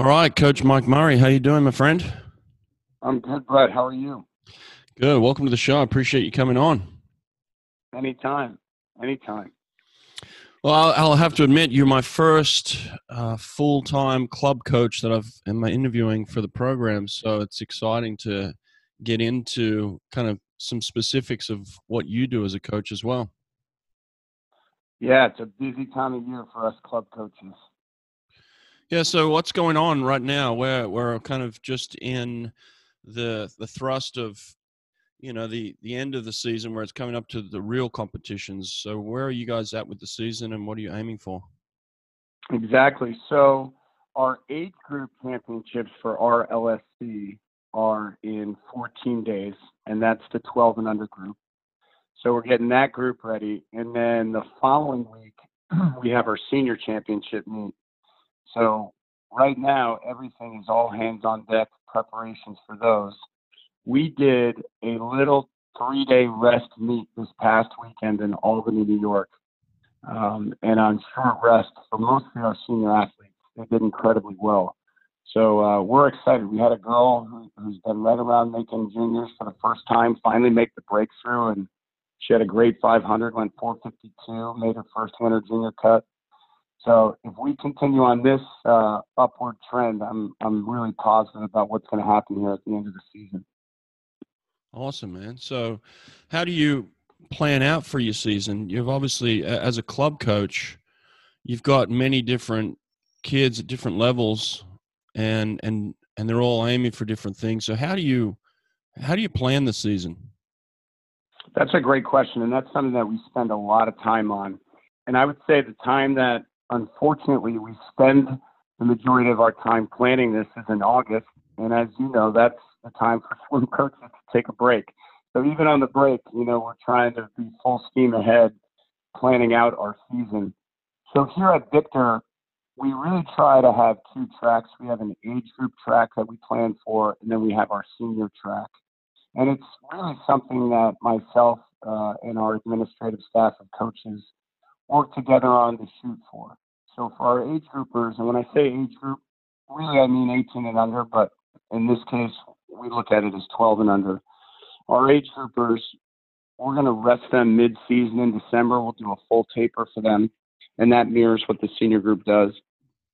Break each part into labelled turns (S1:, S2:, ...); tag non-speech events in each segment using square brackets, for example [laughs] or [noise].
S1: All right, Coach Mike Murray, how you doing, my friend?
S2: I'm good, Brett. How are you?
S1: Good. Welcome to the show. I appreciate you coming on.
S2: Anytime. Anytime.
S1: Well, I'll, I'll have to admit, you're my first uh, full-time club coach that I've am interviewing for the program. So it's exciting to get into kind of some specifics of what you do as a coach as well.
S2: Yeah, it's a busy time of year for us club coaches.
S1: Yeah. So what's going on right now? We're we're kind of just in the the thrust of you know the the end of the season where it's coming up to the real competitions. So where are you guys at with the season, and what are you aiming for?
S2: Exactly. So our age group championships for our LSC are in 14 days, and that's the 12 and under group. So we're getting that group ready, and then the following week [clears throat] we have our senior championship meet. So right now everything is all hands on deck preparations for those. We did a little three day rest meet this past weekend in Albany, New York. Um, and on short rest for most of our senior athletes, they did incredibly well. So uh, we're excited. We had a girl who, who's been right around making juniors for the first time finally make the breakthrough, and she had a great 500, went 452, made her first winter junior cut. So if we continue on this uh, upward trend, I'm I'm really positive about what's going to happen here at the end of the season.
S1: Awesome, man. So, how do you plan out for your season? You've obviously, as a club coach, you've got many different kids at different levels, and and and they're all aiming for different things. So, how do you how do you plan the season?
S2: That's a great question, and that's something that we spend a lot of time on. And I would say the time that unfortunately, we spend the majority of our time planning this is in August, and as you know, that's the time for [laughs] swim coaches to take a break. So even on the break, you know, we're trying to be full steam ahead, planning out our season. So here at Victor, we really try to have two tracks. We have an age group track that we plan for, and then we have our senior track. And it's really something that myself uh, and our administrative staff of coaches work together on to shoot for. So for our age groupers, and when I say age group, really I mean 18 and under, but in this case, we look at it as 12 and under. Our age groupers, we're going to rest them mid-season in December. We'll do a full taper for them, and that mirrors what the senior group does.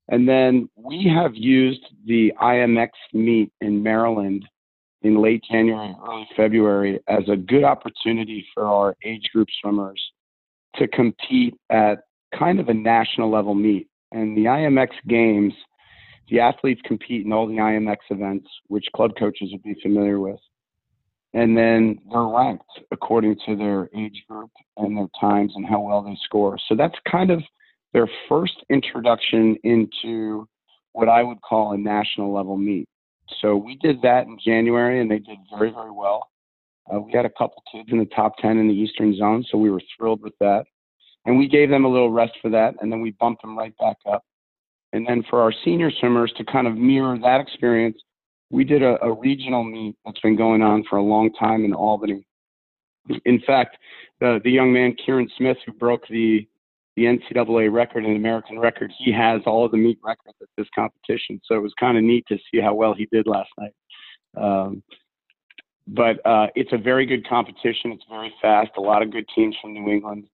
S2: And then we have used the IMX meet in Maryland in late January, early February as a good opportunity for our age group swimmers to compete at kind of a national level meet. And the IMX games, the athletes compete in all the IMX events, which club coaches would be familiar with. And then they're ranked according to their age group and their times and how well they score. So that's kind of their first introduction into what I would call a national level meet. So we did that in January and they did very, very well. Uh, we had a couple kids in the top 10 in the Eastern Zone, so we were thrilled with that. And we gave them a little rest for that, and then we bumped them right back up. And then for our senior swimmers to kind of mirror that experience, we did a, a regional meet that's been going on for a long time in Albany. In fact, the, the young man, Kieran Smith, who broke the, the NCAA record and American record, he has all of the meet records at this competition. So it was kind of neat to see how well he did last night. Um, but uh, it's a very good competition. It's very fast. A lot of good teams from New England.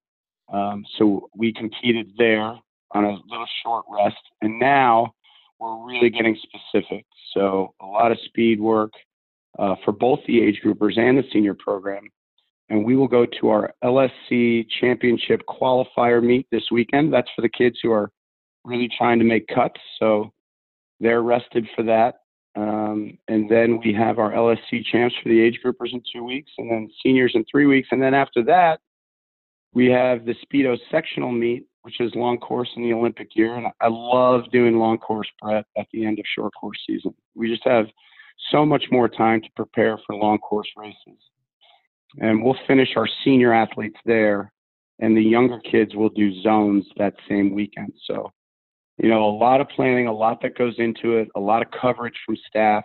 S2: Um, so we competed there on a little short rest, and now we're really getting specific. So a lot of speed work uh, for both the age groupers and the senior program. And we will go to our LSC championship qualifier meet this weekend. That's for the kids who are really trying to make cuts. So they're rested for that. Um, and then we have our LSC champs for the age groupers in two weeks, and then seniors in three weeks. And then after that, we have the Speedo sectional meet, which is long course in the Olympic year. And I love doing long course prep at the end of short course season. We just have so much more time to prepare for long course races. And we'll finish our senior athletes there, and the younger kids will do zones that same weekend. So you know, a lot of planning, a lot that goes into it, a lot of coverage from staff.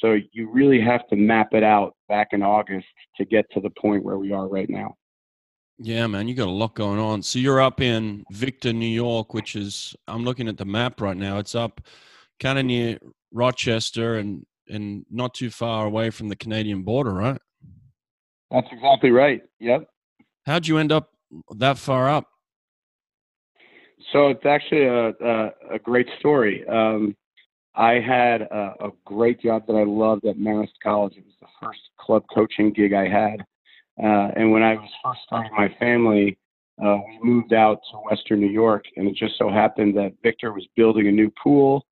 S2: So you really have to map it out back in August to get to the point where we are right now.
S1: Yeah, man, you got a lot going on. So you're up in Victor, New York, which is I'm looking at the map right now. It's up kind of near Rochester and and not too far away from the Canadian border, right?
S2: That's exactly right. Yep.
S1: How'd you end up that far up?
S2: So it's actually a a, a great story. Um, I had a, a, great job that I loved at Marist College. It was the first club coaching gig I had, uh, and when I was first starting my family, uh, we moved out to Western New York, and it just so happened that Victor was building a new pool,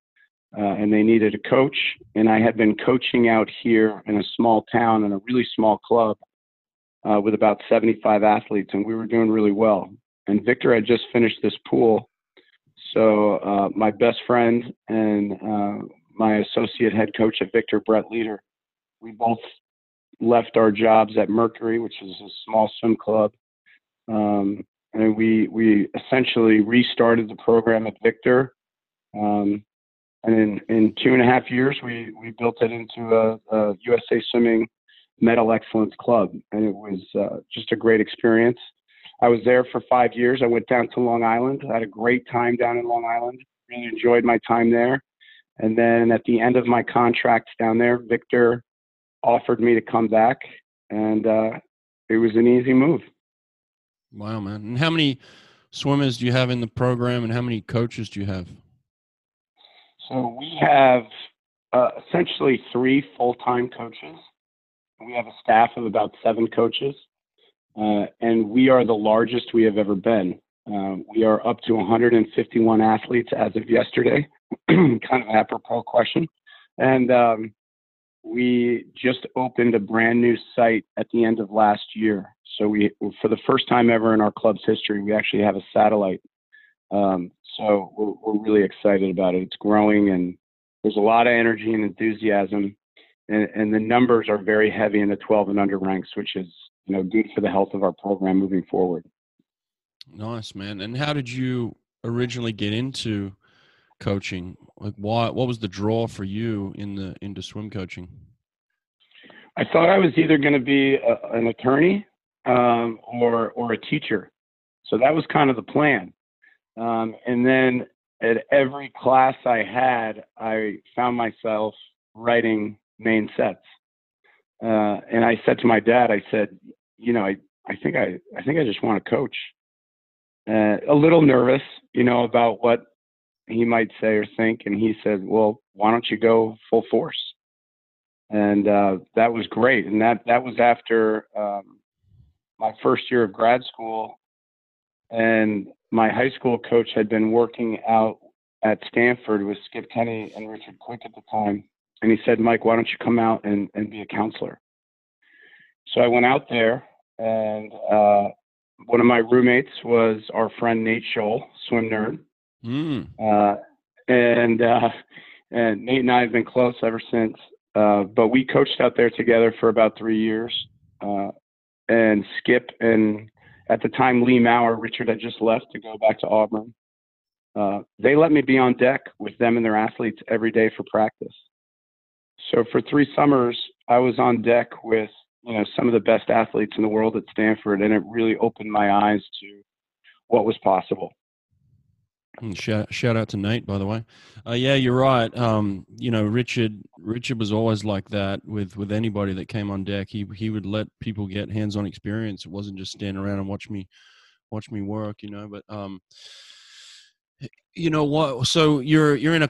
S2: uh, and they needed a coach. And I had been coaching out here in a small town in a really small club uh, with about 75 athletes, and we were doing really well. And Victor had just finished this pool, so uh, my best friend and uh, my associate head coach at Victor, Brett Leader, we both left our jobs at Mercury, which is a small swim club. Um, and we we essentially restarted the program at Victor. Um, and in, in two and a half years, we, we built it into a, a USA Swimming Medal Excellence Club, and it was uh, just a great experience. I was there for five years. I went down to Long Island. I had a great time down in Long Island. Really enjoyed my time there. And then at the end of my contract down there, Victor offered me to come back, and uh, it was an easy move.
S1: Wow, man. And how many swimmers do you have in the program and how many coaches do you have?
S2: So we have uh, essentially three full time coaches. We have a staff of about seven coaches, uh, and we are the largest we have ever been. Uh, we are up to 151 athletes as of yesterday. [clears throat] kind of apropos question. And um, we just opened a brand new site at the end of last year. So we, for the first time ever in our club's history, we actually have a satellite. Um, so we're, we're really excited about it. It's growing, and there's a lot of energy and enthusiasm, and, and the numbers are very heavy in the 12 and under ranks, which is you know good for the health of our program moving forward.
S1: Nice, man. And how did you originally get into coaching? Like, why? What was the draw for you in the into swim coaching?
S2: I thought I was either going to be a, an attorney um, or or a teacher, so that was kind of the plan. Um, and then at every class I had, I found myself writing main sets. Uh, and I said to my dad, I said, you know, I, I think I, I think I just want to coach. Uh, a little nervous, you know, about what he might say or think. And he said, well, why don't you go full force? And uh, that was great. And that, that was after um, my first year of grad school. And my high school coach had been working out at Stanford with Skip Kenney and Richard Quick at the time. And he said, Mike, why don't you come out and, and be a counselor? So I went out there, and uh, one of my roommates was our friend Nate Scholl, swim nerd. Mm. Uh, and uh, and Nate and I have been close ever since. Uh, but we coached out there together for about three years. Uh, and Skip and at the time Lea Maurer, Richard had just left to go back to Auburn. Uh, they let me be on deck with them and their athletes every day for practice. So for three summers, I was on deck with you know some of the best athletes in the world at Stanford, and it really opened my eyes to what was possible.
S1: And shout, shout out to Nate, by the way. Uh, yeah, you're right. Um, you know, Richard Richard was always like that with with anybody that came on deck. He he would let people get hands on experience. It wasn't just stand around and watch me watch me work. You know, but um, you know what? So you're you're in a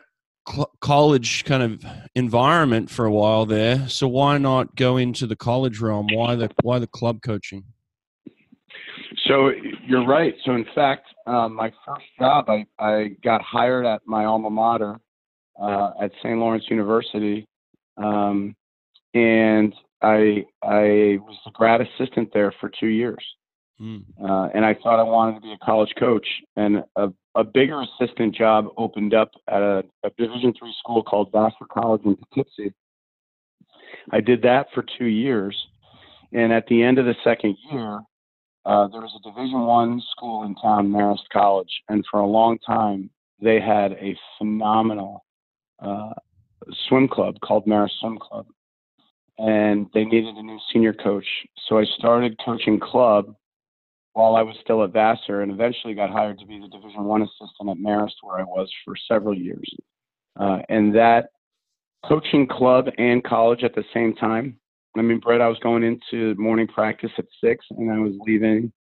S1: college kind of environment for a while there. So why not go into the college realm? Why the why the club coaching?
S2: So you're right. So in fact, uh, my first job, I, I got hired at my alma mater uh, at St. Lawrence University, um, and I I was a grad assistant there for two years. Mm. Uh, and I thought I wanted to be a college coach, and a, a bigger assistant job opened up at a, a Division three school called Vassar College in Poughkeepsie. I did that for two years, and at the end of the second year, uh, there was a Division One school in town, Marist College, and for a long time they had a phenomenal uh, swim club called Marist Swim Club, and they needed a new senior coach. So I started coaching club while I was still at Vassar, and eventually got hired to be the Division One assistant at Marist, where I was for several years. uh, and that coaching club and college at the same time. I mean, Brett, I was going into morning practice at six, and I was leaving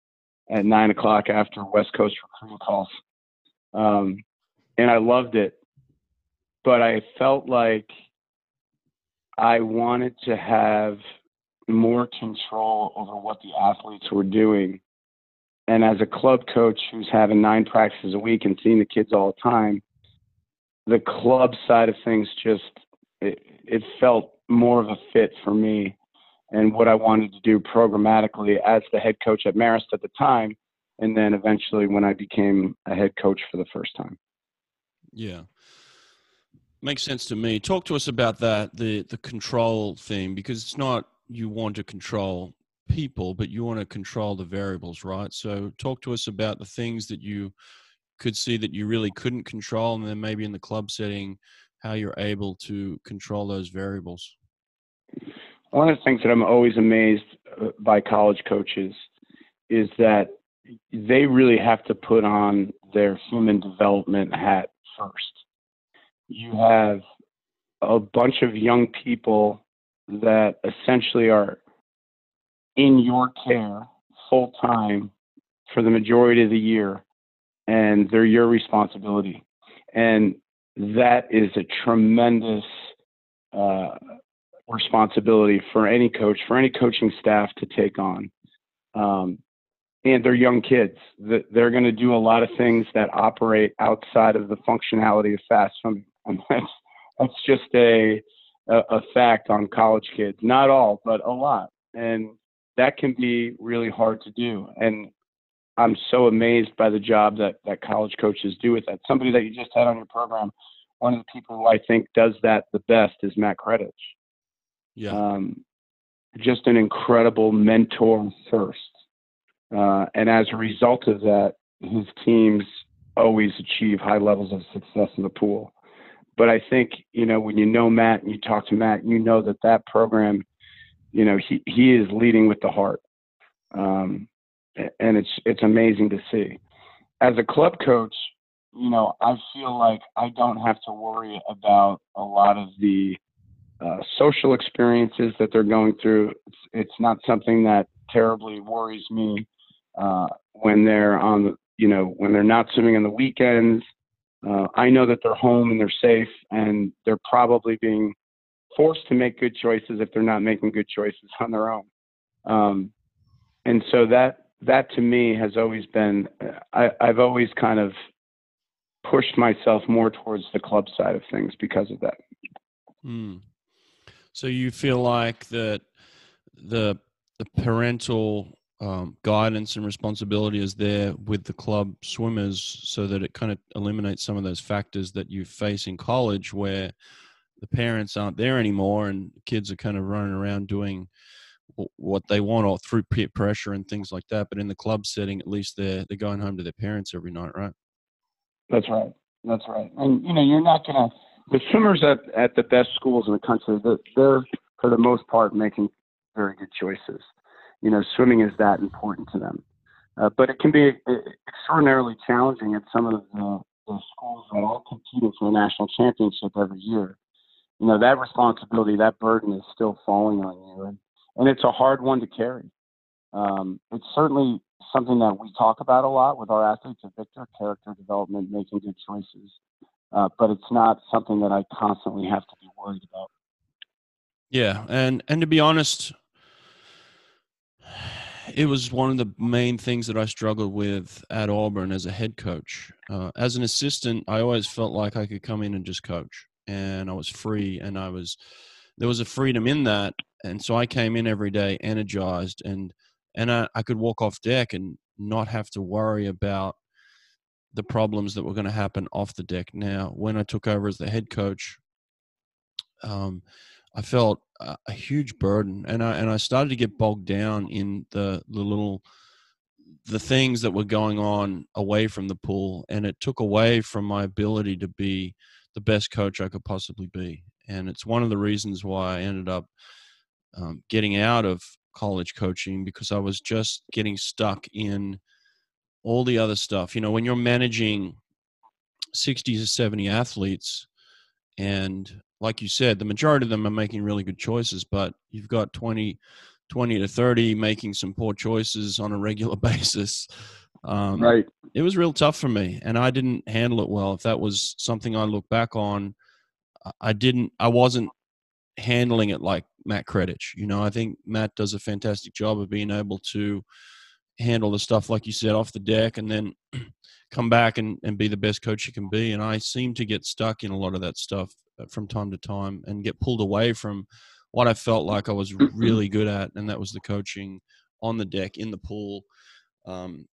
S2: at nine o'clock after West Coast recruiting calls, um, and I loved it. But I felt like I wanted to have more control over what the athletes were doing. And as a club coach who's having nine practices a week and seeing the kids all the time, the club side of things just it, it felt more of a fit for me and what I wanted to do programmatically as the head coach at Marist at the time, and then eventually when I became a head coach for the first time.
S1: Yeah. Makes sense to me. Talk to us about that, the the control thing, because it's not you want to control people, but you want to control the variables, right? So talk to us about the things that you could see that you really couldn't control, and then maybe in the club setting, how you're able to control those variables.
S2: One of the things that I'm always amazed uh, by college coaches is that they really have to put on their human development hat first. You have a bunch of young people that essentially are in your care full time for the majority of the year and they're your responsibility. And that is a tremendous uh, responsibility for any coach, for any coaching staff to take on. Um, and they're young kids. They're going to do a lot of things that operate outside of the functionality of fast. And [laughs] that's, that's just a, a fact on college kids. Not all, but a lot. And that can be really hard to do. And I'm so amazed by the job that, that college coaches do with that. Somebody that you just had on your program, one of the people who I think does that the best is Matt Kredich.
S1: Yeah.
S2: Um, just an incredible mentor first. Uh, and as a result of that, his teams always achieve high levels of success in the pool. But I think, you know, when you know Matt and you talk to Matt, you know that that program, you know, he, he is leading with the heart. Um, and it's it's amazing to see. As a club coach, you know, I feel like I don't have to worry about a lot of the uh, social experiences that they're going through. It's, it's not something that terribly worries me uh, when they're on, you know, when they're not swimming on the weekends. Uh, I know that they're home and they're safe, and they're probably being forced to make good choices if they're not making good choices on their own. Um, and so that that to me has always been I, I've always kind of pushed myself more towards the club side of things because of that.
S1: Mm. So you feel like that the the parental um, guidance and responsibility is there with the club swimmers, so that it kind of eliminates some of those factors that you face in college, where the parents aren't there anymore and kids are kind of running around doing what they want or through peer pressure and things like that. But in the club setting, at least they're they're going home to their parents every night, right?
S2: That's right. That's right. And you know, you're not gonna the swimmers at at the best schools in the country. They're for the most part making very good choices. You know, swimming is that important to them. Uh, but it can be uh, extraordinarily challenging at some of the, the schools that all competing for the national championship every year. You know, that responsibility, that burden is still falling on you. And and it's a hard one to carry. Um, it's certainly something that we talk about a lot with our athletes at Victor, character development, making good choices. Uh, but it's not something that I constantly have to be worried about.
S1: Yeah, and and to be honest, it was one of the main things that I struggled with at Auburn as a head coach. Uh, as an assistant, I always felt like I could come in and just coach, and I was free, and I was there was a freedom in that and so I came in every day energized and and I, I could walk off deck and not have to worry about the problems that were going to happen off the deck. Now, when I took over as the head coach, um, I felt a, a, huge burden, and I and I started to get bogged down in the the little the things that were going on away from the pool, and it took away from my ability to be the best coach I could possibly be. And it's one of the reasons why I ended up um, getting out of college coaching because I was just getting stuck in all the other stuff. You know, when you're managing 60 to 70 athletes and like you said, the majority of them are making really good choices, but you've got 20, 20 to 30 making some poor choices on a regular [laughs] basis.
S2: Um, right.
S1: It was real tough for me, and I didn't handle it well. If that was something I look back on, I didn't, I wasn't handling it like Matt Kredich. You know, I think Matt does a fantastic job of being able to handle the stuff, like you said, off the deck and then [clears throat] come back and, and be the best coach you can be. And I seem to get stuck in a lot of that stuff uh, from time to time and get pulled away from what I felt like I was really good at, and that was the coaching on the deck in the pool. Um,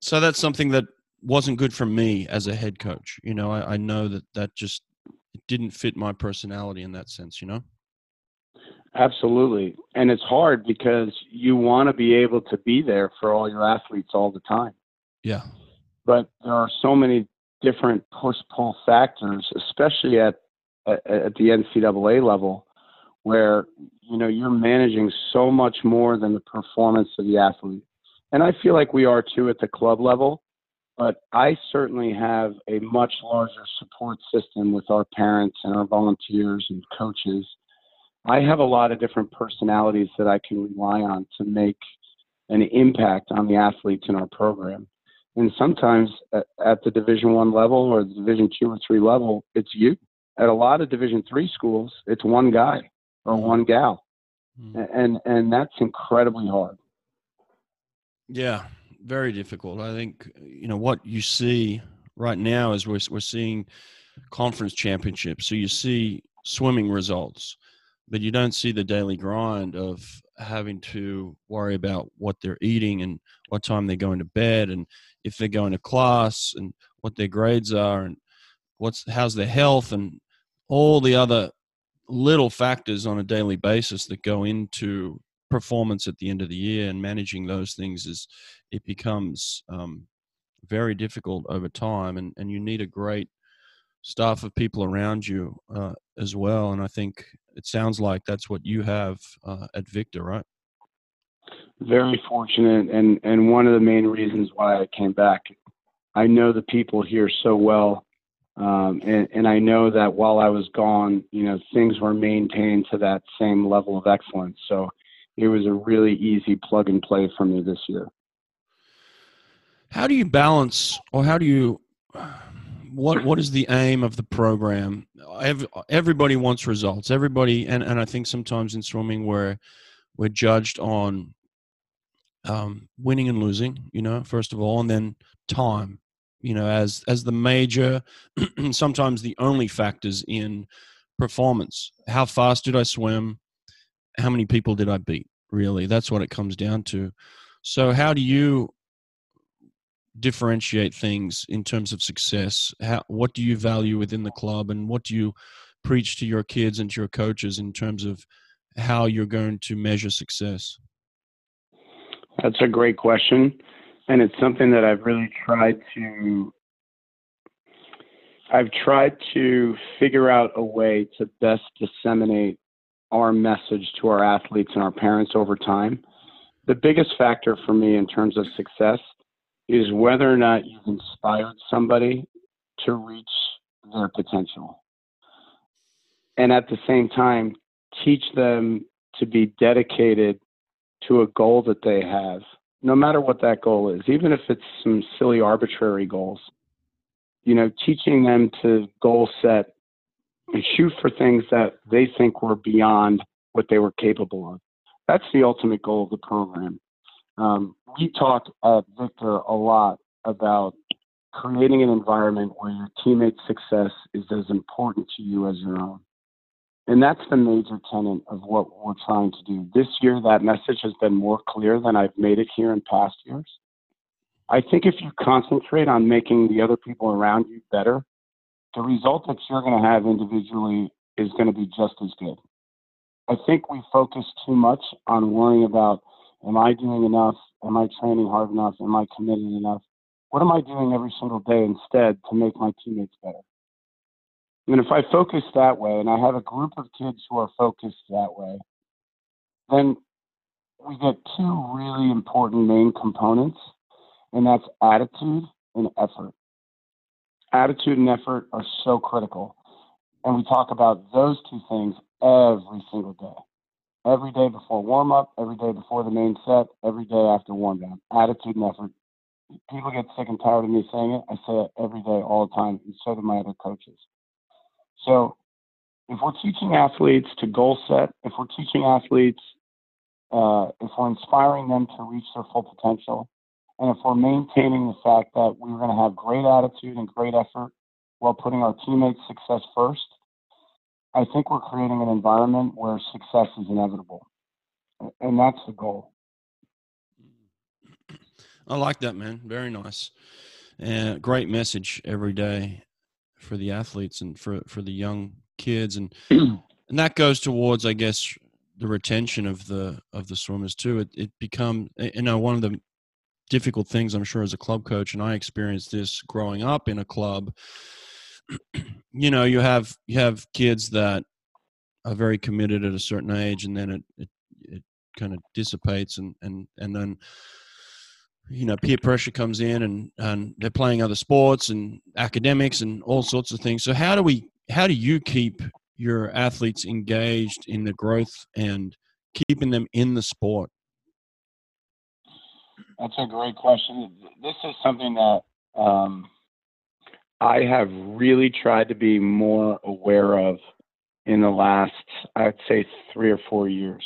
S1: so that's something that wasn't good for me as a head coach. You know, I, I know that that just didn't fit my personality in that sense. You know.
S2: Absolutely. And it's hard because you want to be able to be there for all your athletes all the time.
S1: Yeah.
S2: But there are so many different push pull factors, especially at at the NCAA level, where you know you're managing so much more than the performance of the athlete. And I feel like we are too at the club level, but I certainly have a much larger support system with our parents and our volunteers and coaches. I have a lot of different personalities that I can rely on to make an impact on the athletes in our program. And sometimes at, at the Division One level or the Division Two or Three level, it's you at a lot of Division three schools, it's one guy or one gal, mm. and and that's incredibly hard.
S1: Yeah, very difficult. I think you know what you see right now is we're we're seeing conference championships. So you see swimming results, but you don't see the daily grind of having to worry about what they're eating and what time they're going to bed and if they're going to class and what their grades are and what's how's their health and all the other little factors on a daily basis that go into performance at the end of the year and managing those things is it becomes um, very difficult over time and, and you need a great staff of people around you uh, as well and i think it sounds like that's what you have uh, at victor right
S2: very fortunate and and one of the main reasons why i came back i know the people here so well um, and, and I know that while I was gone, you know, things were maintained to that same level of excellence. So it was a really easy plug and play for me this year.
S1: How do you balance, or how do you, what what is the aim of the program? Everybody wants results. Everybody, and, and I think sometimes in swimming we're we're judged on um, winning and losing. You know, first of all, and then time you know as as the major [clears throat] sometimes the only factors in performance how fast did i swim how many people did i beat really? That's what it comes down to. So how do you differentiate things in terms of success? How what do you value within the club and what do you preach to your kids and to your coaches in terms of how you're going to measure success?
S2: That's a great question and it's something that I've really tried to I've tried to figure out a way to best disseminate our message to our athletes and our parents over time. The biggest factor for me in terms of success is whether or not you've inspired somebody to reach their potential. And at the same time, teach them to be dedicated to a goal that they have no matter what that goal is, even if it's some silly arbitrary goals, you know, teaching them to goal set and shoot for things that they think were beyond what they were capable of. That's the ultimate goal of the program. Um, we talk at Victor a lot about creating an environment where your teammate's success is as important to you as your own. And that's the major tenet of what we're trying to do. This year, that message has been more clear than I've made it here in past years. I think if you concentrate on making the other people around you better, the result that you're going to have individually is going to be just as good. I think we focus too much on worrying about am I doing enough? Am I training hard enough? Am I committed enough? What am I doing every single day instead to make my teammates better? And if I focus that way, and I have a group of kids who are focused that way, then we get two really important main components, and that's attitude and effort. Attitude and effort are so critical. And we talk about those two things every single day. Every day before warm up, every day before the main set, every day after warm down. Attitude and effort. People get sick and tired of me saying it. I say it every day, all the time, and so do my other coaches. So if we're teaching athletes to goal set, if we're teaching athletes, uh, if we're inspiring them to reach their full potential, and if we're maintaining the fact that we're going to have great attitude and great effort while putting our teammates' success first, I think we're creating an environment where success is inevitable. And that's the goal.
S1: I like that, man. Very nice. And great message every day for the athletes and for, for the young kids. And, [clears throat] and that goes towards, I guess, the retention of the, of the swimmers too. It, it become, you know, one of the difficult things I'm sure as a club coach, and I experienced this growing up in a club, [clears throat] you know, you have you have kids that are very committed at a certain age, and then it it, it kind of dissipates, and and and then you know peer pressure comes in, and and they're playing other sports and academics and all sorts of things. So how do we how do you keep your athletes engaged in the growth and keeping them in the sport?
S2: That's a great question. This is something that um, I have really tried to be more aware of in the last, I'd say, three or four years.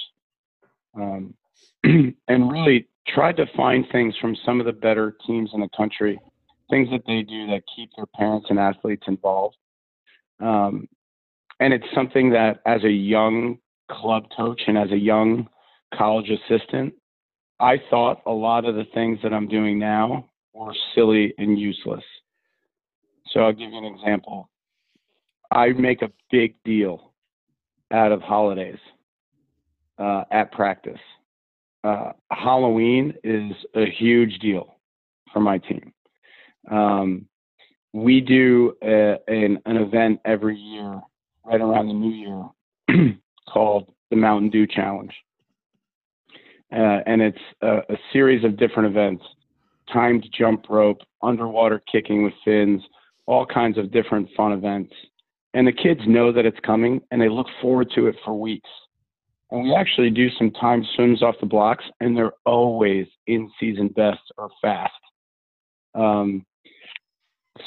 S2: Um, [clears throat] and really tried to find things from some of the better teams in the country, things that they do that keep their parents and athletes involved. Um, and it's something that, as a young club coach and as a young college assistant, I thought a lot of the things that I'm doing now were silly and useless. So I'll give you an example. I make a big deal out of holidays uh, at practice. Uh, Halloween is a huge deal for my team. Um, we do a, an, an event every year, right around the new year, [clears throat] called the Mountain Dew Challenge. Uh, and it's a, a series of different events timed jump rope, underwater kicking with fins, all kinds of different fun events. And the kids know that it's coming and they look forward to it for weeks. And we actually do some time swims off the blocks, and they're always in season best or fast. Um,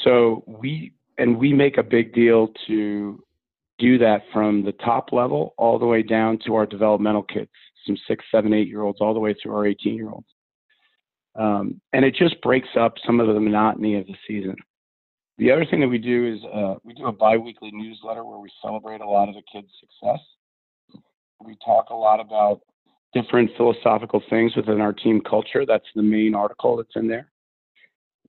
S2: so we and we make a big deal to do that from the top level all the way down to our developmental kids, some six, seven, eight year olds, all the way through our 18 year olds. Um, and it just breaks up some of the monotony of the season. The other thing that we do is uh, we do a biweekly newsletter where we celebrate a lot of the kids' success. We talk a lot about different philosophical things within our team culture. That's the main article that's in there.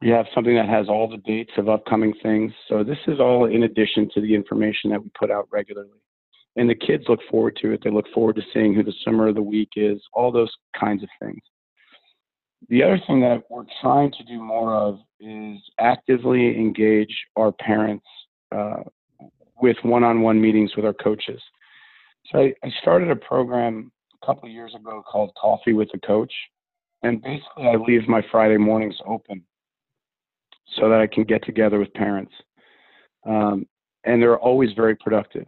S2: We have something that has all the dates of upcoming things. So this is all in addition to the information that we put out regularly. And the kids look forward to it. They look forward to seeing who the swimmer of the week is, all those kinds of things. The other thing that we're trying to do more of is actively engage our parents uh, with one-on-one meetings with our coaches. So I, I started a program a couple years ago called Coffee with the Coach, and basically I leave my Friday mornings open so that I can get together with parents, um, and they're always very productive,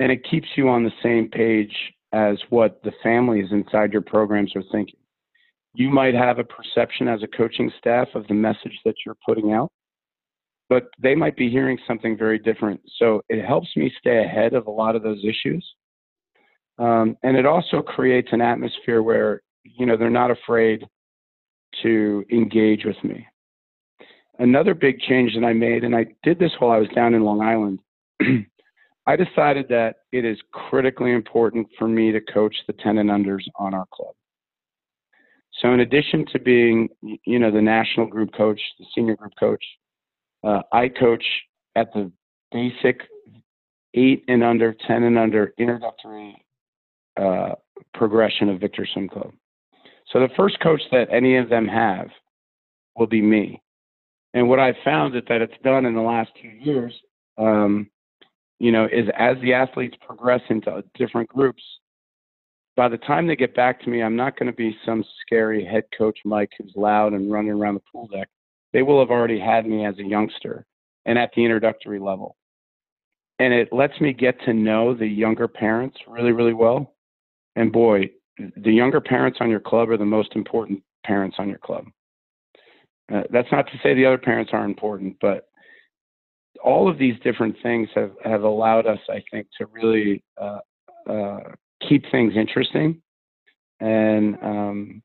S2: and it keeps you on the same page as what the families inside your programs are thinking you might have a perception as a coaching staff of the message that you're putting out, but they might be hearing something very different. So it helps me stay ahead of a lot of those issues. Um, and it also creates an atmosphere where, you know, they're not afraid to engage with me. Another big change that I made, and I did this while I was down in Long Island, [clears throat] I decided that it is critically important for me to coach the 10 and unders on our club. So in addition to being, you know, the national group coach, the senior group coach, uh, I coach at the basic eight and under, 10 and under introductory uh, progression of Victor Swim Club. So the first coach that any of them have will be me. And what I've found is that it's done in the last two years, um, you know, is as the athletes progress into different groups, by the time they get back to me, I'm not going to be some scary head coach Mike who's loud and running around the pool deck. They will have already had me as a youngster and at the introductory level. and it lets me get to know the younger parents really, really well. And boy, the younger parents on your club are the most important parents on your club. Uh, that's not to say the other parents aren't important, but all of these different things have, have allowed us, I think, to really uh, uh, keep things interesting and um,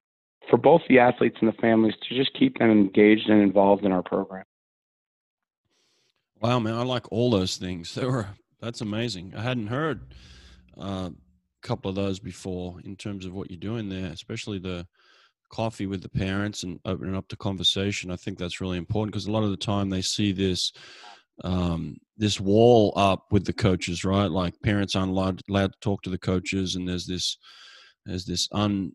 S2: for both the athletes and the families to just keep them engaged and involved in our program.
S1: Wow, man, I like all those things. They were that's amazing. I hadn't heard uh, a couple of those before in terms of what you're doing there, especially the coffee with the parents and opening up the conversation. I think that's really important because a lot of the time they see this um, this wall up with the coaches, right? Like parents aren't allowed, allowed to talk to the coaches, and there's this there's this un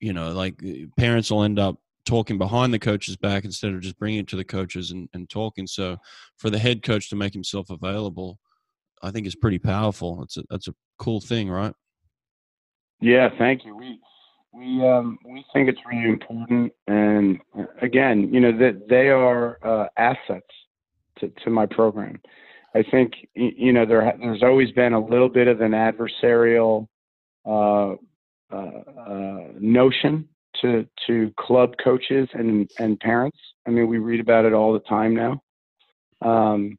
S1: you know like eh, parents will end up talking behind the coach's back instead of just bringing it to the coaches and, and talking. So for the head coach to make himself available, I think is pretty powerful. That's a that's a cool thing, right?
S2: Yeah, thank you. We we um, we think it's really important, and again, you know that they are uh, assets to, to my program. I think you know there there's always been a little bit of an adversarial uh, uh, uh, notion to to club coaches and and parents. I mean, we read about it all the time now. Um,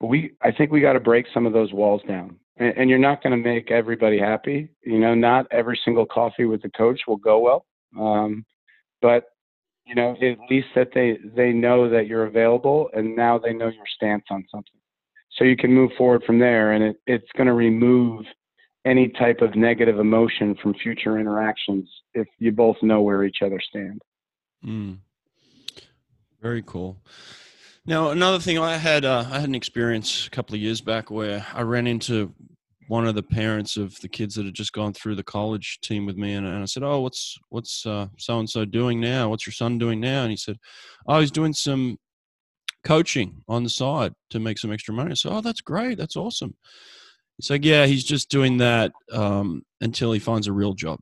S2: we I think we got to break some of those walls down. And, and you're not going to make everybody happy. You know, not every single coffee with the coach will go well. Um, but you know, at least that they they know that you're available, and now they know your stance on something. So you can move forward from there, and it, it's going to remove any type of negative emotion from future interactions if you both know where each other stand.
S1: Mm. Very cool. Now, another thing I had, uh, I had an experience a couple of years back where I ran into one of the parents of the kids that had just gone through the college team with me, and, and I said, "Oh, what's what's so and so doing now? What's your son doing now?" And he said, "Oh, he's doing some coaching on the side to make some extra money." I said, "Oh, that's great. That's awesome." He's like, yeah, he's just doing that um, until he finds a real job.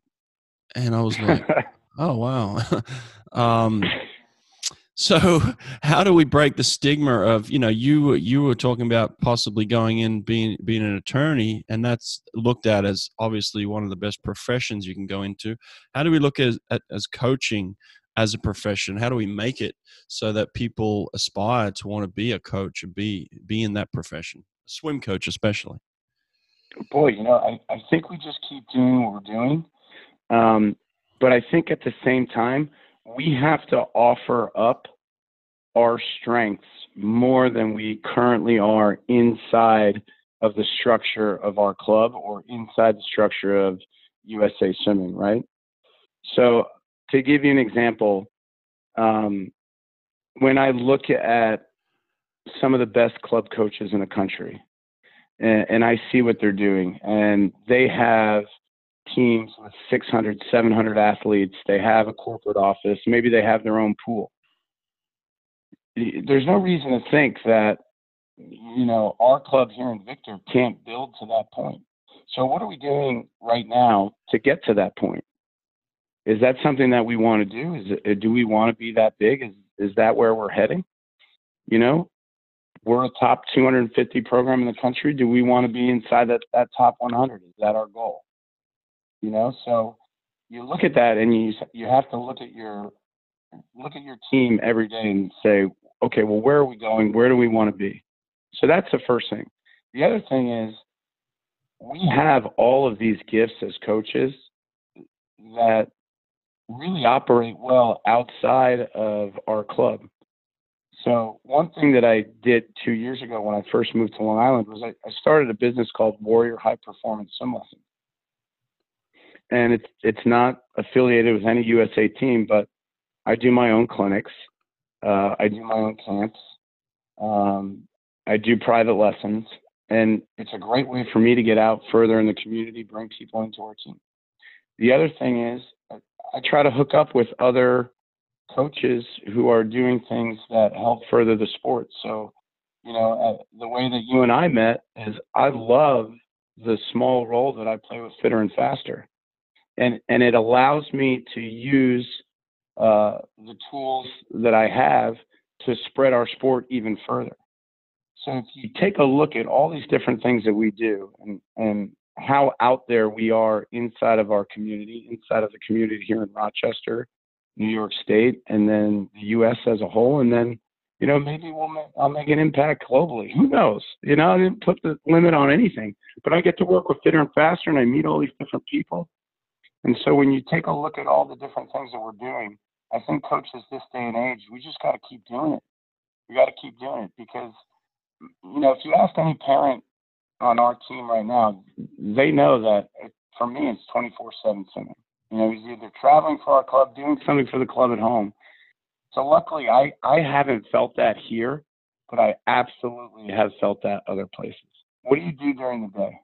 S1: And I was like, [laughs] oh wow. [laughs] um, so [laughs] how do we break the stigma of you know you you were talking about possibly going in being being an attorney and that's looked at as obviously one of the best professions you can go into how do we look at, at as coaching as a profession how do we make it so that people aspire to want to be a coach and be be in that profession swim coach especially
S2: boy, you know, I, I think we just keep doing what we're doing. Um, but I think at the same time, we have to offer up our strengths more than we currently are inside of the structure of our club or inside the structure of USA Swimming, right? So, to give you an example, um, when I look at some of the best club coaches in the country, and, and I see what they're doing. And they have teams with 600, 700 athletes. They have a corporate office. Maybe they have their own pool. There's no reason to think that, you know, our club here in Victor can't build to that point. So, what are we doing right now to get to that point? Is that something that we want to do? Is it, do we want to be that big? Is is that where we're heading? You know, we're a top 250 program in the country. Do we want to be inside that, that top 100? Is that our goal? You know, so you look at that and you you have to look at your look at your team every day and say, okay, well, where are we going? Where do we want to be? So that's the first thing. The other thing is we have all of these gifts as coaches that really operate well outside of our club. So one thing that I did two years ago when I first moved to Long Island was I, I started a business called Warrior High Performance Swim Lesson, and it's it's not affiliated with any USA team, but I do my own clinics, uh, I do my own camps, um, I do private lessons, and it's a great way for me to get out further in the community, bring people into our team. The other thing is I, try to hook up with other coaches who are doing things that help further the sport. So, you know, uh, the way that you and I met is I love the small role that I play with Fitter and Faster, and and it allows me to use uh, the tools that I have to spread our sport even further. So if you take a look at all these different things that we do and, and how out there we are inside of our community, inside of the community here in Rochester, New York State, and then the U.S. as a whole, and then you know maybe we'll make, I'll make an impact globally. Who knows? You know, I didn't put the limit on anything, but I get to work with Fitter and Faster, and I meet all these different people. And so when you take a look at all the different things that we're doing, I think coaches this day and age, we just got to keep doing it. We got to keep doing it because you know if you ask any parent on our team right now, they know that for me it's 24/7 swimming. You know, he's either traveling for our club, doing something for the club at home. So luckily, I I haven't felt that here, but I absolutely have felt that other places. What do you do during the day?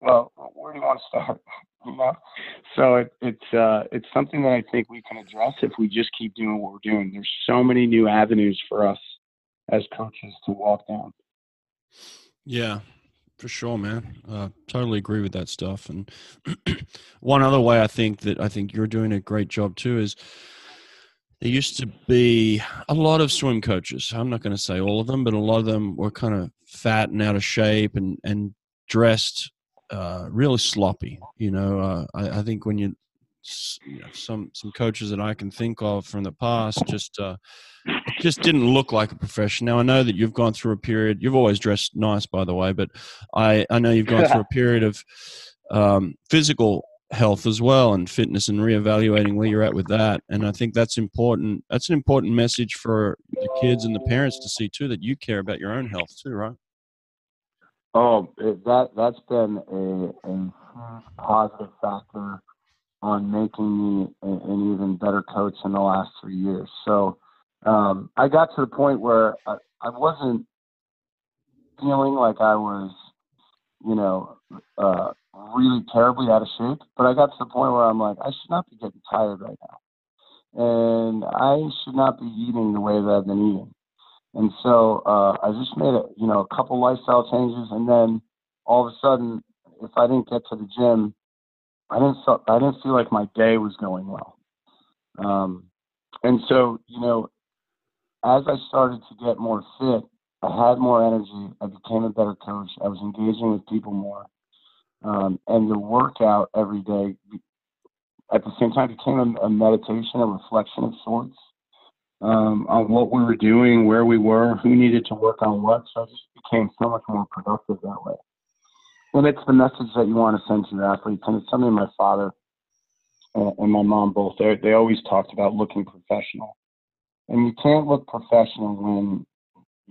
S2: Well, where do you want to start? So it, it's uh, it's something that I think we can address if we just keep doing what we're doing. There's so many new avenues for us as coaches to walk down.
S1: Yeah, for sure, man. Uh, totally agree with that stuff. And [clears throat] one other way I think that I think you're doing a great job too is there used to be a lot of swim coaches. I'm not going to say all of them, but a lot of them were kind of fat and out of shape and and dressed uh, really sloppy. You know, uh, I, I, think when you, you know, some some coaches that I can think of from the past just uh, just didn't look like a profession. Now I know that you've gone through a period. You've always dressed nice, by the way, but I I know you've gone through a [laughs] period of um, physical health as well and fitness and reevaluating where you're at with that. And I think that's important. That's an important message for the kids and the parents to see too that you care about your own health too, right?
S2: Oh, it, that that's been a, a huge positive factor on making me an even better coach in the last three years. So um, I got to the point where I, I wasn't feeling like I was, you know, uh, really terribly out of shape, but I got to the point where I'm like, I should not be getting tired right now. And I should not be eating the way that I've been eating. And so uh, I just made a, you know, a couple lifestyle changes, and then all of a sudden, if I didn't get to the gym, I didn't feel, I didn't feel like my day was going well. Um, and so, you know, as I started to get more fit, I had more energy. I became a better coach. I was engaging with people more. Um, and the workout every day at the same time became a, a meditation, a reflection of sorts um, on what we were doing, where we were, who needed to work on what. So I just became so much more productive that way. And it's the message that you want to send to your athletes. And it's something my father and, my mom both, they, they always talked about looking professional. And you can't look professional when,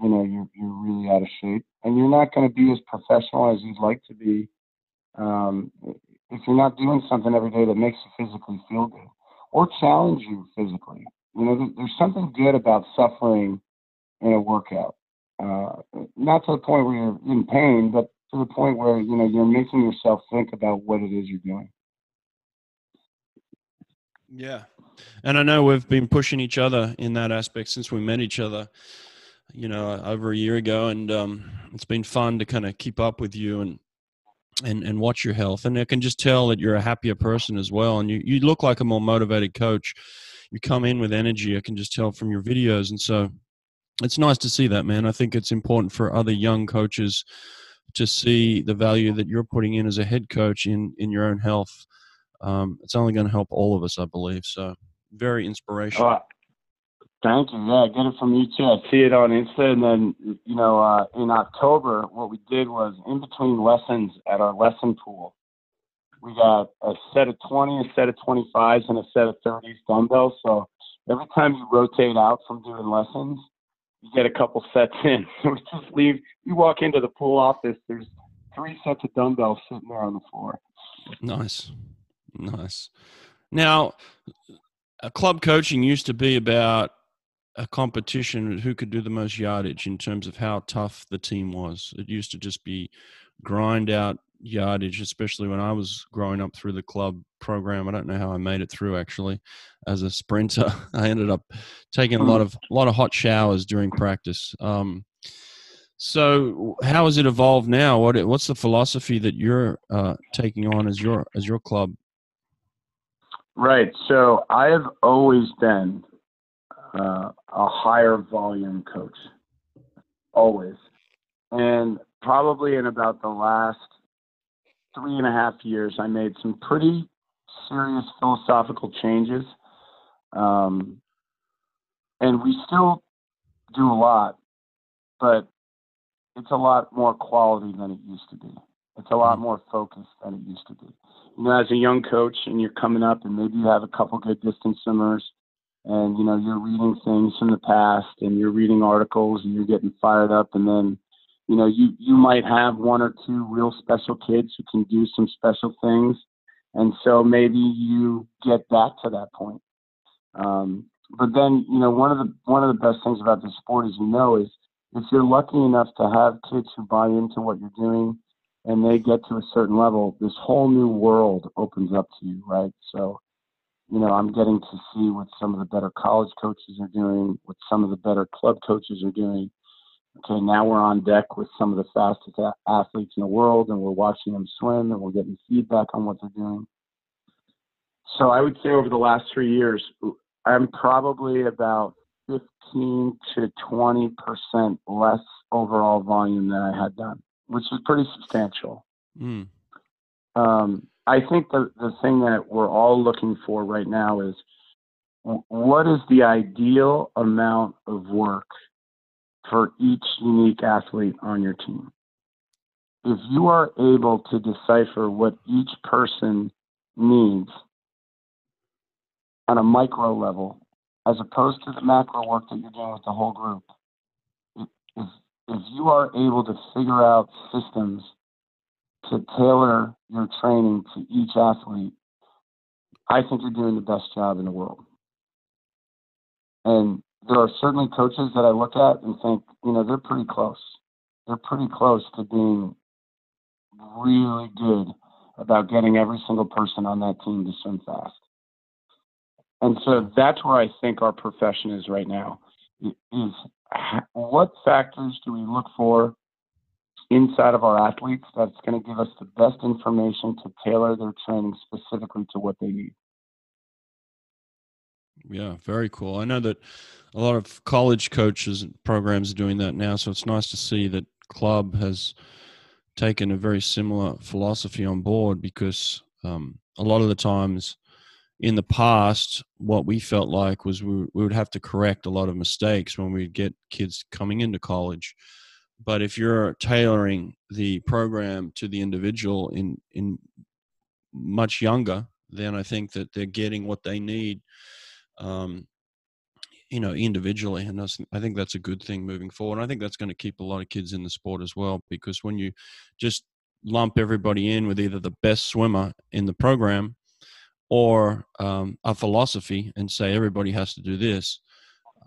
S2: you know, you're, you're really out of shape. And you're not going to be as professional as you'd like to be um, if you're not doing something every day that makes you physically feel good or challenge you physically. You know, there's something good about suffering in a workout. Uh, not to the point where you're in pain, but to the point where you know you're making yourself think about what it is you're doing.
S1: Yeah, and I know we've been pushing each other in that aspect since we met each other. You know, over a year ago, and um, it's been fun to kind of keep up with you and and and watch your health. And I can just tell that you're a happier person as well, and you you look like a more motivated coach. You come in with energy. I can just tell from your videos, and so it's nice to see that, man. I think it's important for other young coaches to see the value that you're putting in as a head coach in in your own health. Um, it's only going to help all of us, I believe. So very inspirational.
S2: Thank you. Yeah, I get it from you too. I see it on Insta, and then you know, uh, in October, what we did was in between lessons at our lesson pool, we got a set of 20, a set of 25s, and a set of 30s dumbbells. So every time you rotate out from doing lessons, you get a couple sets in. [laughs] So we just leave. You walk into the pool office. There's three sets of dumbbells sitting there on the floor.
S1: Nice, nice. Now, club coaching used to be about a competition who could do the most yardage in terms of how tough the team was. It used to just be grind out yardage, especially when I was growing up through the club program. I don't know how I made it through actually as a sprinter. [laughs] I ended up taking a lot of a lot of hot showers during practice. Um, so how has it evolved now? What what's the philosophy that you're uh, taking on as your as your club?
S2: Right. So I have always been uh, a higher volume coach, always. And probably in about the last three and a half years, I made some pretty serious philosophical changes. Um, and we still do a lot, but it's a lot more quality than it used to be. It's a lot mm-hmm. more focused than it used to be. You know, as a young coach and you're coming up and maybe you have a couple good distance swimmers and, you know, you're reading things from the past and you're reading articles and you're getting fired up and then, you know, you, you might have one or two real special kids who can do some special things. And so maybe you get back to that point. Um, but then, you know, one of the one of the best things about the sport, as you know, is if you're lucky enough to have kids who buy into what you're doing and they get to a certain level, this whole new world opens up to you, right? So, you know, I'm getting to see what some of the better college coaches are doing, what some of the better club coaches are doing. Okay, now we're on deck with some of the fastest a- athletes in the world, and we're watching them swim, and we're getting feedback on what they're doing. So I would say over the last three years, I'm probably about 15 to 20 percent less overall volume than I had done, which is pretty substantial. Mm. Um, I think the the thing that we're all looking for right now is what is the ideal amount of work for each unique athlete on your team. If you are able to decipher what each person needs on a micro level, as opposed to the macro work that you're doing with the whole group. If, if you are able to figure out systems to tailor your training to each athlete, I think you're doing the best job in the world. And there are certainly coaches that I look at and think, you know, they're pretty close. They're pretty close to being really good about getting every single person on that team to swim fast. And so that's where I think our profession is right now. Is what factors do we look for inside of our athletes that's going to give us the best information to tailor their training specifically to what they need?
S1: Yeah, very cool. I know that a lot of college coaches and programs are doing that now, so it's nice to see that club has taken a very similar philosophy on board because um, a lot of the times in the past, what we felt like was we, we would have to correct a lot of mistakes when we'd get kids coming into college. But if you're tailoring the program to the individual in in much younger, then I think that they're getting what they need, um, you know, individually, and I think that's a good thing moving forward. I think that's going to keep a lot of kids in the sport as well, because when you just lump everybody in with either the best swimmer in the program or um, a philosophy and say everybody has to do this,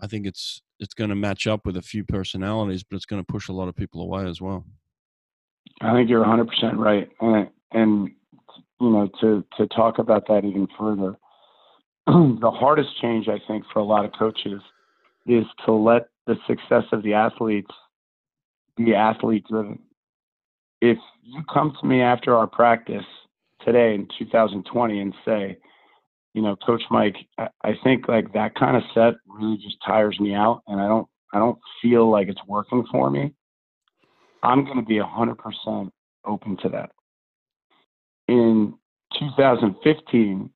S1: I think it's it's going to match up with a few personalities, but it's going to push a lot of people away as well.
S2: I think you're 100% right, and, and you know to to talk about that even further, [clears throat] the hardest change I think for a lot of coaches is to let the success of the athletes be athlete driven. If you come to me after our practice today in 2020 and say, you know, Coach Mike, I, I think like that kind of set really just tires me out, and I don't I don't feel like it's working for me. I'm going to be 100% open to that. In 2015,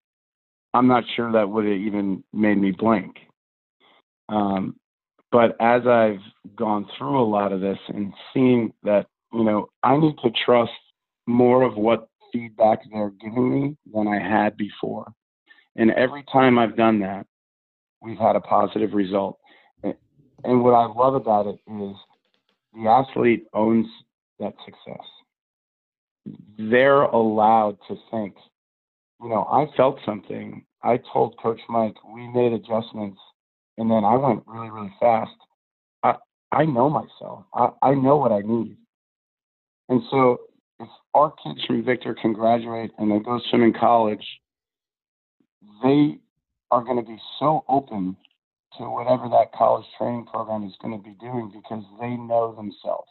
S2: I'm not sure that would have even made me blink. Um, but as I've gone through a lot of this and seen that, you know, I need to trust more of what feedback they're giving me than I had before. And every time I've done that, we've had a positive result. And what I love about it is the athlete owns that success. They're allowed to think, you know, I felt something. I told Coach Mike, we made adjustments, and then I went really, really fast. I, I know myself. I, I know what I need. And so if our kids from Victor can graduate and they go swimming college, they are going to be so open to whatever that college training program is going to be doing because they know themselves.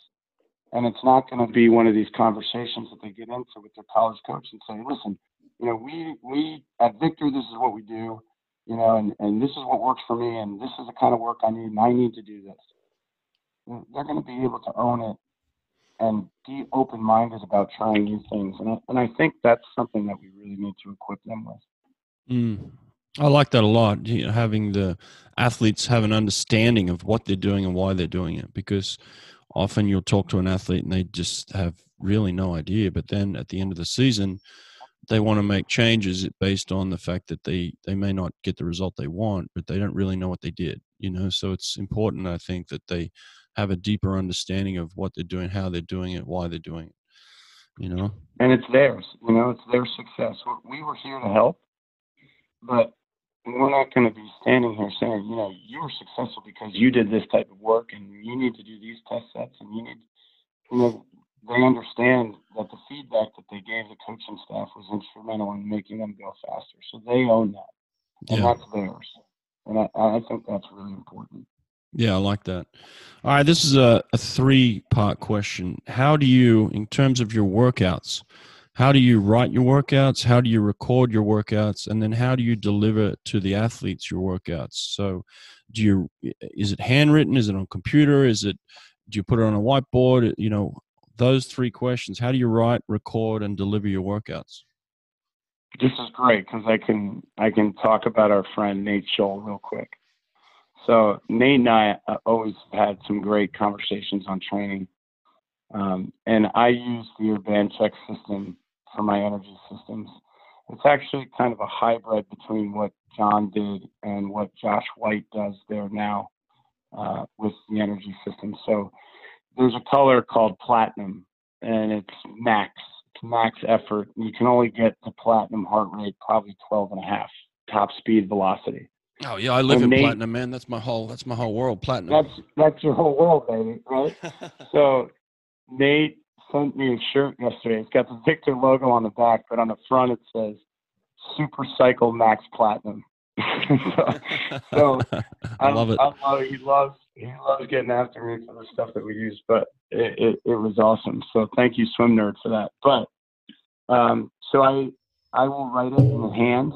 S2: And it's not going to be one of these conversations that they get into with their college coach and say, listen, you know, we, we at Victor, this is what we do, you know, and, and this is what works for me, and this is the kind of work I need, and I need to do this. They're going to be able to own it and be open minded about trying new things. And I, and I think that's something that we really need to equip them with.
S1: Mm. I like that a lot. You know, having the athletes have an understanding of what they're doing and why they're doing it, because often you'll talk to an athlete and they just have really no idea. But then at the end of the season, they want to make changes based on the fact that they they may not get the result they want, but they don't really know what they did. You know, so it's important, I think, that they have a deeper understanding of what they're doing, how they're doing it, why they're doing it. You know,
S2: and it's theirs. You know, it's their success. We were here to help, but we're not going to be standing here saying, you know, you were successful because you did this type of work and you need to do these test sets and you need, you know, they understand that the feedback that they gave the coaching staff was instrumental in making them go faster. So they own that, and yeah. that's theirs. And I, I think that's really important.
S1: Yeah, I like that. All right, this is a, a three part question. How do you, in terms of your workouts, how do you write your workouts? How do you record your workouts? And then how do you deliver to the athletes your workouts? So, do you, is it handwritten? Is it on computer? Is it, do you put it on a whiteboard? You know, those three questions. How do you write, record, and deliver your workouts?
S2: This is great because I can I can talk about our friend Nate Scholl real quick. So Nate and I uh, always had some great conversations on training, um, and I use the Urbanchek system for my energy systems. It's actually kind of a hybrid between what John did and what Josh White does there now uh, with the energy system. So there's a color called platinum, and it's max. It's max effort. You can only get the platinum heart rate probably 12 and a half top speed velocity.
S1: Oh yeah, I live and in platinum, man. That's my whole. That's my whole world. Platinum.
S2: That's that's your whole world, baby. Right. [laughs] so Nate sent me a shirt yesterday. It's got the Victor logo on the back, but on the front it says Super Cycle Max Platinum. [laughs] so, so [laughs]
S1: I, love it.
S2: I love. He loves he loves getting after me for the stuff that we use, but it, it, it was awesome. So thank you, Swim Nerd, for that. But um, so I I will write it in hand,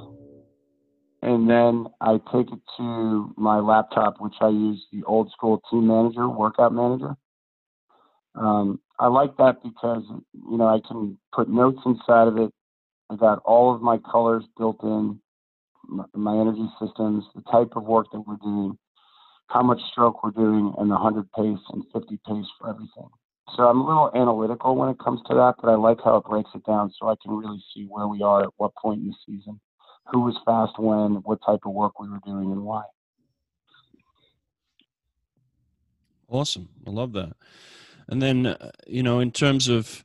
S2: and then I take it to my laptop, which I use the old school Team Manager, Workout Manager. Um, I like that because you know I can put notes inside of it. I got all of my colors built in my energy systems, the type of work that we're doing, how much stroke we're doing, and the 100 pace and 50 pace for everything. So I'm a little analytical when it comes to that, but I like how it breaks it down so I can really see where we are at what point in the season, who was fast when, what type of work we were doing, and why.
S1: Awesome. I love that. And then, uh, you know, in terms of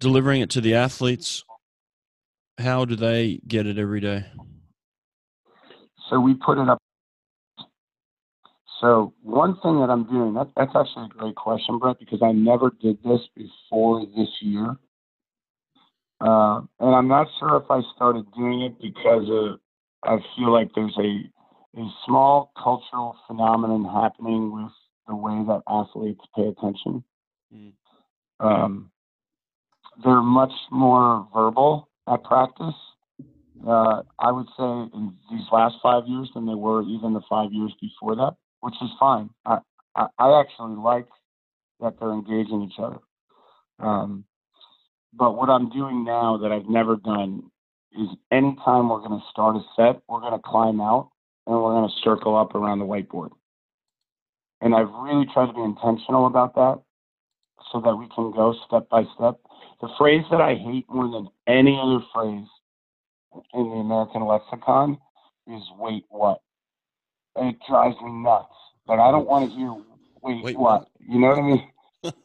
S1: delivering it to the athletes, how do they get it every day?
S2: So we put it up. So one thing that I'm doing, that, that's actually a great question, Brett, because I never did this before this year. Uh, and I'm not sure if I started doing it because of, I feel like there's a, a small cultural phenomenon happening with the way that athletes pay attention. Mm. Um, they're much more verbal at practice uh, I would say in these last five years than they were even the five years before that, which is fine. I, I, I actually like that they're engaging each other. Um, but what I'm doing now that I've never done is anytime we're going to start a set, we're going to climb out and we're going to circle up around the whiteboard. And I've really tried to be intentional about that so that we can go step by step. The phrase that I hate more than any other phrase in the American lexicon is wait what. it drives me nuts. But I don't want to hear wait, wait what. what. You know what I mean?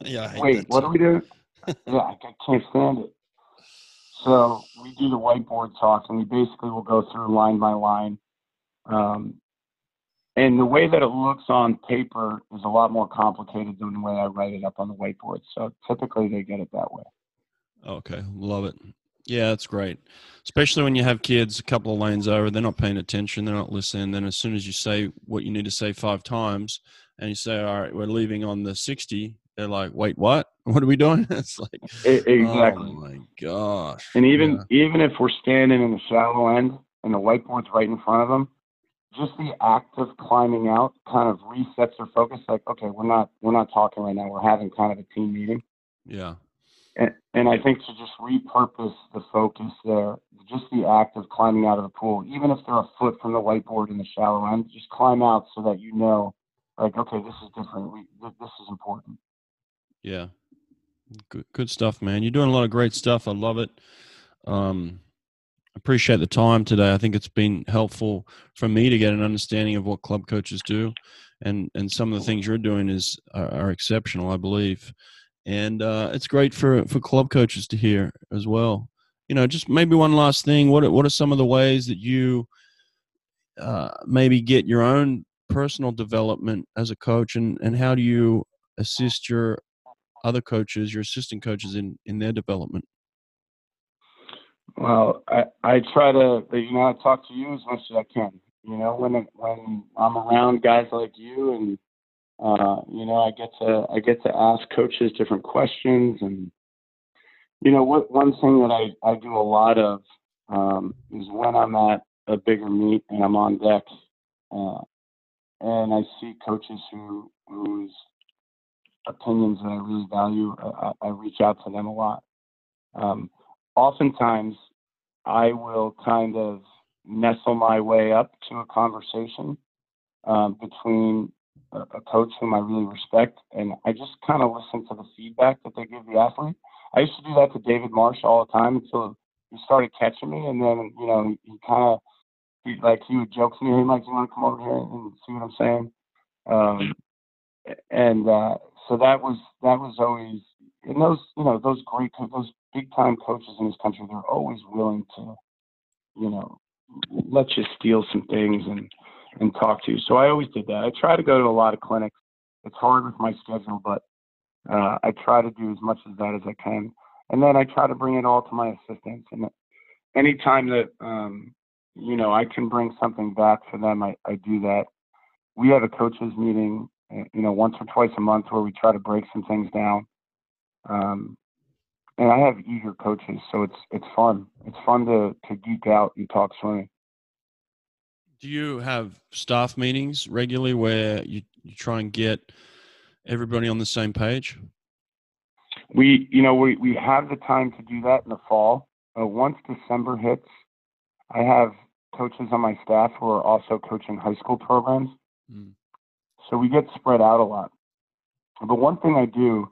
S2: [laughs]
S1: yeah. I
S2: wait, what are we doing? yeah, I can't stand it. So we do the whiteboard talk, and we basically will go through line by line. Um, and the way that it looks on paper is a lot more complicated than the way I write it up on the whiteboard. So typically they get it that way.
S1: Okay, love it. Yeah, that's great. Especially when you have kids a couple of lanes over, they're not paying attention, they're not listening. Then as soon as you say what you need to say five times, and you say, "All right, we're leaving on the 60," they're like, "Wait, what? [laughs] What are we doing?" [laughs] it's like
S2: exactly.
S1: Oh my gosh!
S2: And even yeah. even if we're standing in the shallow end and the whiteboard's right in front of them, just the act of climbing out kind of resets their focus. Like, okay, we're not we're not talking right now. We're having kind of a team meeting.
S1: Yeah.
S2: And, and I think to just repurpose the focus there, just the act of climbing out of the pool, even if they're a foot from the whiteboard in the shallow end, just climb out so that you know, like, okay, this is different. We, this is important.
S1: Yeah. Good, good stuff, man. You're doing a lot of great stuff. I love it. Um, appreciate the time today. I think it's been helpful for me to get an understanding of what club coaches do, and and some of the things you're doing is are, are exceptional, I believe, and uh, it's great for for club coaches to hear as well. You know, just maybe one last thing. What what are some of the ways that you uh, maybe get your own personal development as a coach, and and how do you assist your other coaches, your assistant coaches in in their development?
S2: Well, I, I try to, you know, I talk to you as much as I can. You know, when when I'm around guys like you, and uh, you know, I get to I get to ask coaches different questions, and you know, what one thing that I I do a lot of um, is when I'm at a bigger meet and I'm on deck, uh, and I see coaches who whose opinions that I really value, I, I reach out to them a lot. Um, oftentimes I will kind of nestle my way up to a conversation um, between a, coach whom I really respect, and I just kind of listen to the feedback that they give the athlete. I used to do that to David Marsh all the time until he started catching me, and then you know he, kind of he, like he would joke to me, "Hey, Mike, you want to come over here and see what I'm saying?" Um, and uh, so that was that was always and those you know those great those big time coaches in this country, they're always willing to, you know, let you steal some things and and talk to you. So I always did that. I try to go to a lot of clinics. It's hard with my schedule, but uh, I try to do as much of that as I can. And then I try to bring it all to my assistants. And anytime that um, you know I can bring something back for them, I, I do that. We have a coaches meeting, uh, you know, once or twice a month where we try to break some things down. Um, and I have eager coaches, so it's it's fun. It's fun to to geek out and talk swimming.
S1: Do you have staff meetings regularly where you, you try and get everybody on the same page?
S2: We, you know, we, we have the time to do that in the fall. Uh, once December hits, I have coaches on my staff who are also coaching high school programs. Mm. So we get spread out a lot. But one thing I do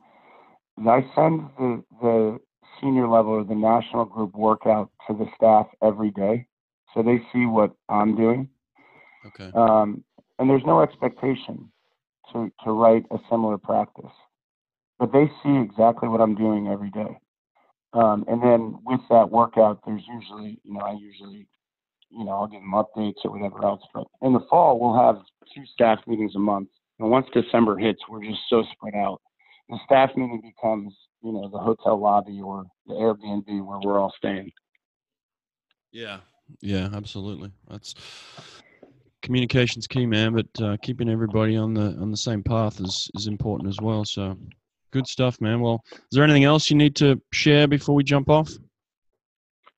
S2: is I send the, the senior level or the national group workout to the staff every day, so they see what I'm doing.
S1: Okay.
S2: Um, and there's no expectation to to write a similar practice, but they see exactly what I'm doing every day. Um, and then with that workout, there's usually, you know, I usually, you know, I'll give them updates or whatever else. But in the fall, we'll have two staff meetings a month. And once December hits, we're just so spread out the staff meeting becomes, you know, the hotel lobby or the Airbnb where we're all staying.
S1: Yeah, yeah, absolutely. That's communication's key, man. But uh, keeping everybody on the on the same path is is important as well. So, good stuff, man. Well, is there anything else you need to share before we jump off?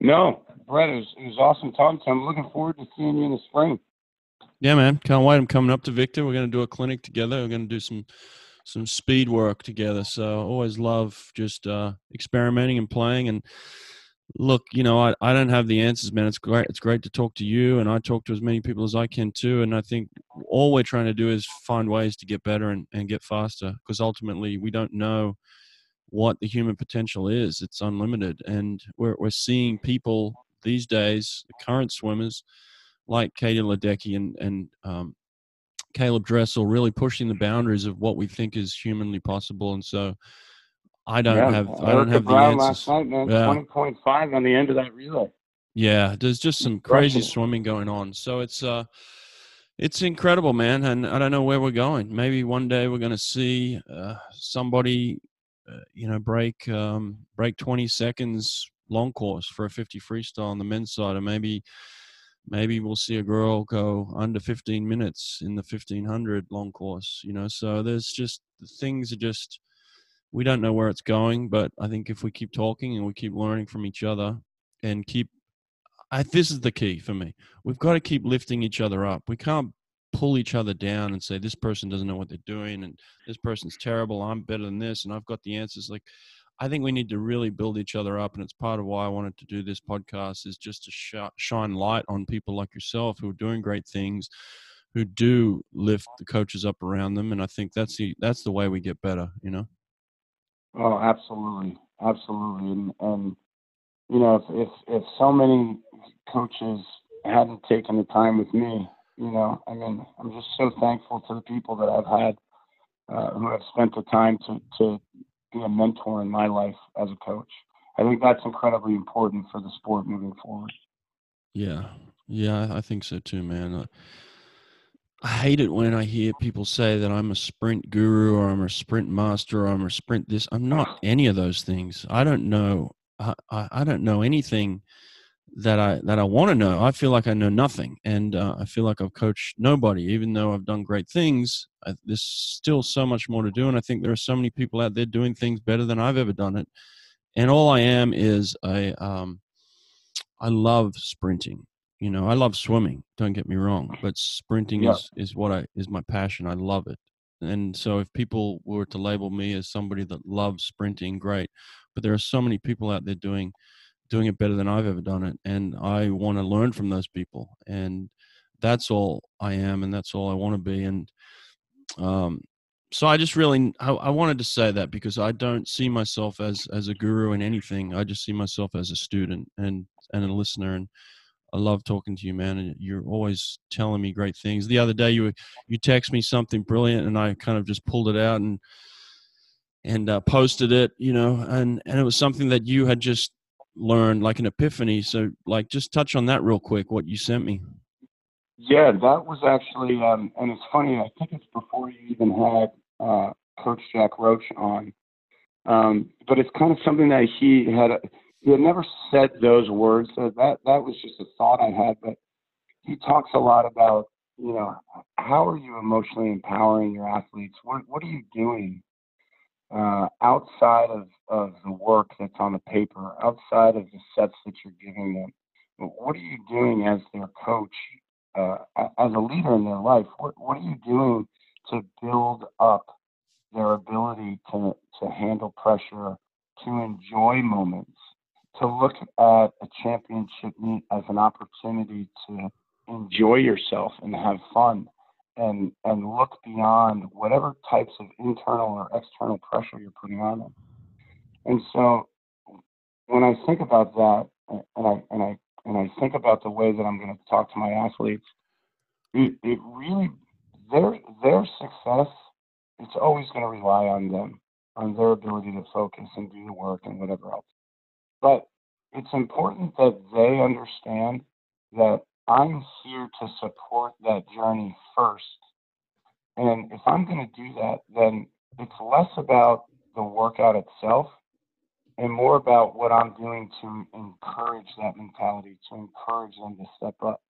S2: No, Brett, it was, it was awesome talking to. I'm looking forward to seeing you in the spring.
S1: Yeah, man. Can't wait. I'm coming up to Victor. We're going to do a clinic together. We're going to do some some speed work together. So always love just uh, experimenting and playing. And look, you know, I, I don't have the answers, man. It's great. It's great to talk to you, and I talk to as many people as I can too. And I think all we're trying to do is find ways to get better and, and get faster because ultimately we don't know what the human potential is. It's unlimited, and we're we're seeing people these days, current swimmers like Katie Ledecky and and um, Caeleb Dressel really pushing the boundaries of what we think is humanly possible. And so I don't
S2: yeah,
S1: have I don't have the answers.
S2: Last night, man, yeah. twenty point five on the end of that relay.
S1: Yeah, there's just some crazy swimming going on. So it's uh it's incredible, man, and I don't know where we're going. Maybe one day we're going to see uh, somebody, uh, you know, break um, break 20 seconds long course for a 50 freestyle on the men's side, or maybe maybe we'll see a girl go under 15 minutes in the 1500 long course you know so there's just things are just we don't know where it's going but i think if we keep talking and we keep learning from each other and keep I, this is the key for me we've got to keep lifting each other up we can't pull each other down and say this person doesn't know what they're doing and this person's terrible i'm better than this and i've got the answers like I think we need to really build each other up, and it's part of why I wanted to do this podcast is just to sh- shine light on people like yourself who are doing great things, who do lift the coaches up around them, and I think that's the that's the way we get better. You know.
S2: Oh, absolutely, absolutely, and and you know if if, if so many coaches hadn't taken the time with me, you know, I mean, I'm just so thankful to the people that I've had uh, who have spent the time to to be a mentor in my life as a coach. I think that's incredibly important for the sport moving forward.
S1: Yeah, yeah, I think so too, man. Uh, I hate it when I hear people say that I'm a sprint guru or I'm a sprint master or I'm a sprint this. I'm not any of those things. I don't know. I, I don't know anything that I that I want to know. I feel like I know nothing, and uh, I feel like I've coached nobody. Even though I've done great things, I, there's still so much more to do. And I think there are so many people out there doing things better than I've ever done it. And all I am is a um, I love sprinting you know i love swimming don't get me wrong but sprinting yeah. is is what i is my passion i love it and so if people were to label me as somebody that loves sprinting great but there are so many people out there doing doing it better than i've ever done it and i want to learn from those people and that's all i am and that's all i want to be and um so i just really I, I wanted to say that because i don't see myself as as a guru in anything i just see myself as a student and and a listener and I love talking to you, man. And you're always telling me great things. The other day, you you text me something brilliant, and I kind of just pulled it out and and uh, posted it, you know, and and it was something that you had just learned, like an epiphany. So, like, just touch on that real quick. What you sent me.
S2: Yeah, that was actually, um, and it's funny. I think it's before you even had uh, Coach Jack Roach on, um, but it's kind of something that he had he had never said those words. So that that was just a thought I had. But he talks a lot about you know how are you emotionally empowering your athletes? What what are you doing uh, outside of of the work that's on the paper, outside of the sets that you're giving them? What are you doing as their coach, uh, as a leader in their life? What what are you doing to build up their ability to to handle pressure, to enjoy moments? To look at a championship meet as an opportunity to enjoy yourself and have fun and and look beyond whatever types of internal or external pressure you're putting on them. And so when I think about that and I and I and I think about the way that I'm going to talk to my athletes, it, it really their their success it's always going to rely on them, on their ability to focus and do the work and whatever else. But it's important that they understand that I'm here to support that journey first. And if I'm going to do that, then it's less about the workout itself and more about what I'm doing to encourage that mentality, to encourage them to step up.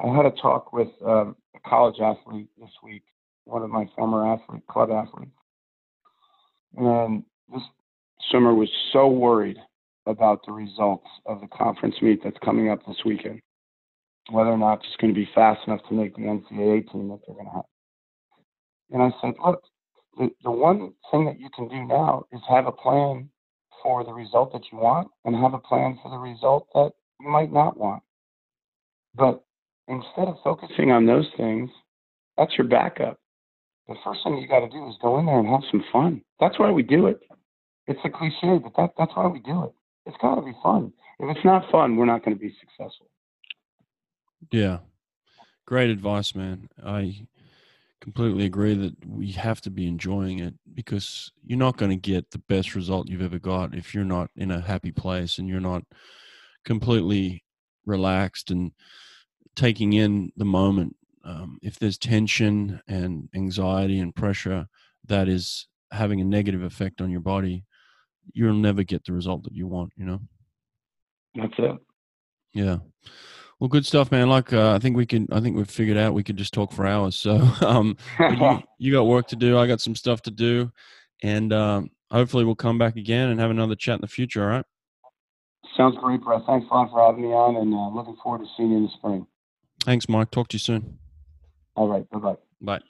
S2: I had a talk with um, a college athlete this week, one of my former athlete, club athletes. And this swimmer was so worried about the results of the conference meet that's coming up this weekend, whether or not it's going to be fast enough to make the NCAA team that they're going to have. And I said, look, the, the one thing that you can do now is have a plan for the result that you want and have a plan for the result that you might not want. But instead of focusing on those things, that's your backup. The first thing you got to do is go in there and have some fun. That's why we do it. It's a cliche, but that, that's why we do it it's got to be fun. If it's not fun, we're not going to be successful.
S1: Yeah. Great advice, man. I completely agree that we have to be enjoying it because you're not going to get the best result you've ever got if you're not in a happy place and you're not completely relaxed and taking in the moment. Um, if there's tension and anxiety and pressure that is having a negative effect on your body, you'll never get the result that you want. You know.
S2: That's it.
S1: Yeah. Well, good stuff, man. Like uh, I think we can. I think we've figured out we could just talk for hours. [laughs] So, um, you, [laughs] you, got work to do. I got some stuff to do, and um, hopefully we'll come back again and have another chat in the future. All right.
S2: Sounds great, Brett. Thanks a lot for having me on, and uh, looking forward to seeing you in the spring.
S1: Thanks, Mike. Talk to you soon.
S2: All right. Bye-bye.
S1: Bye.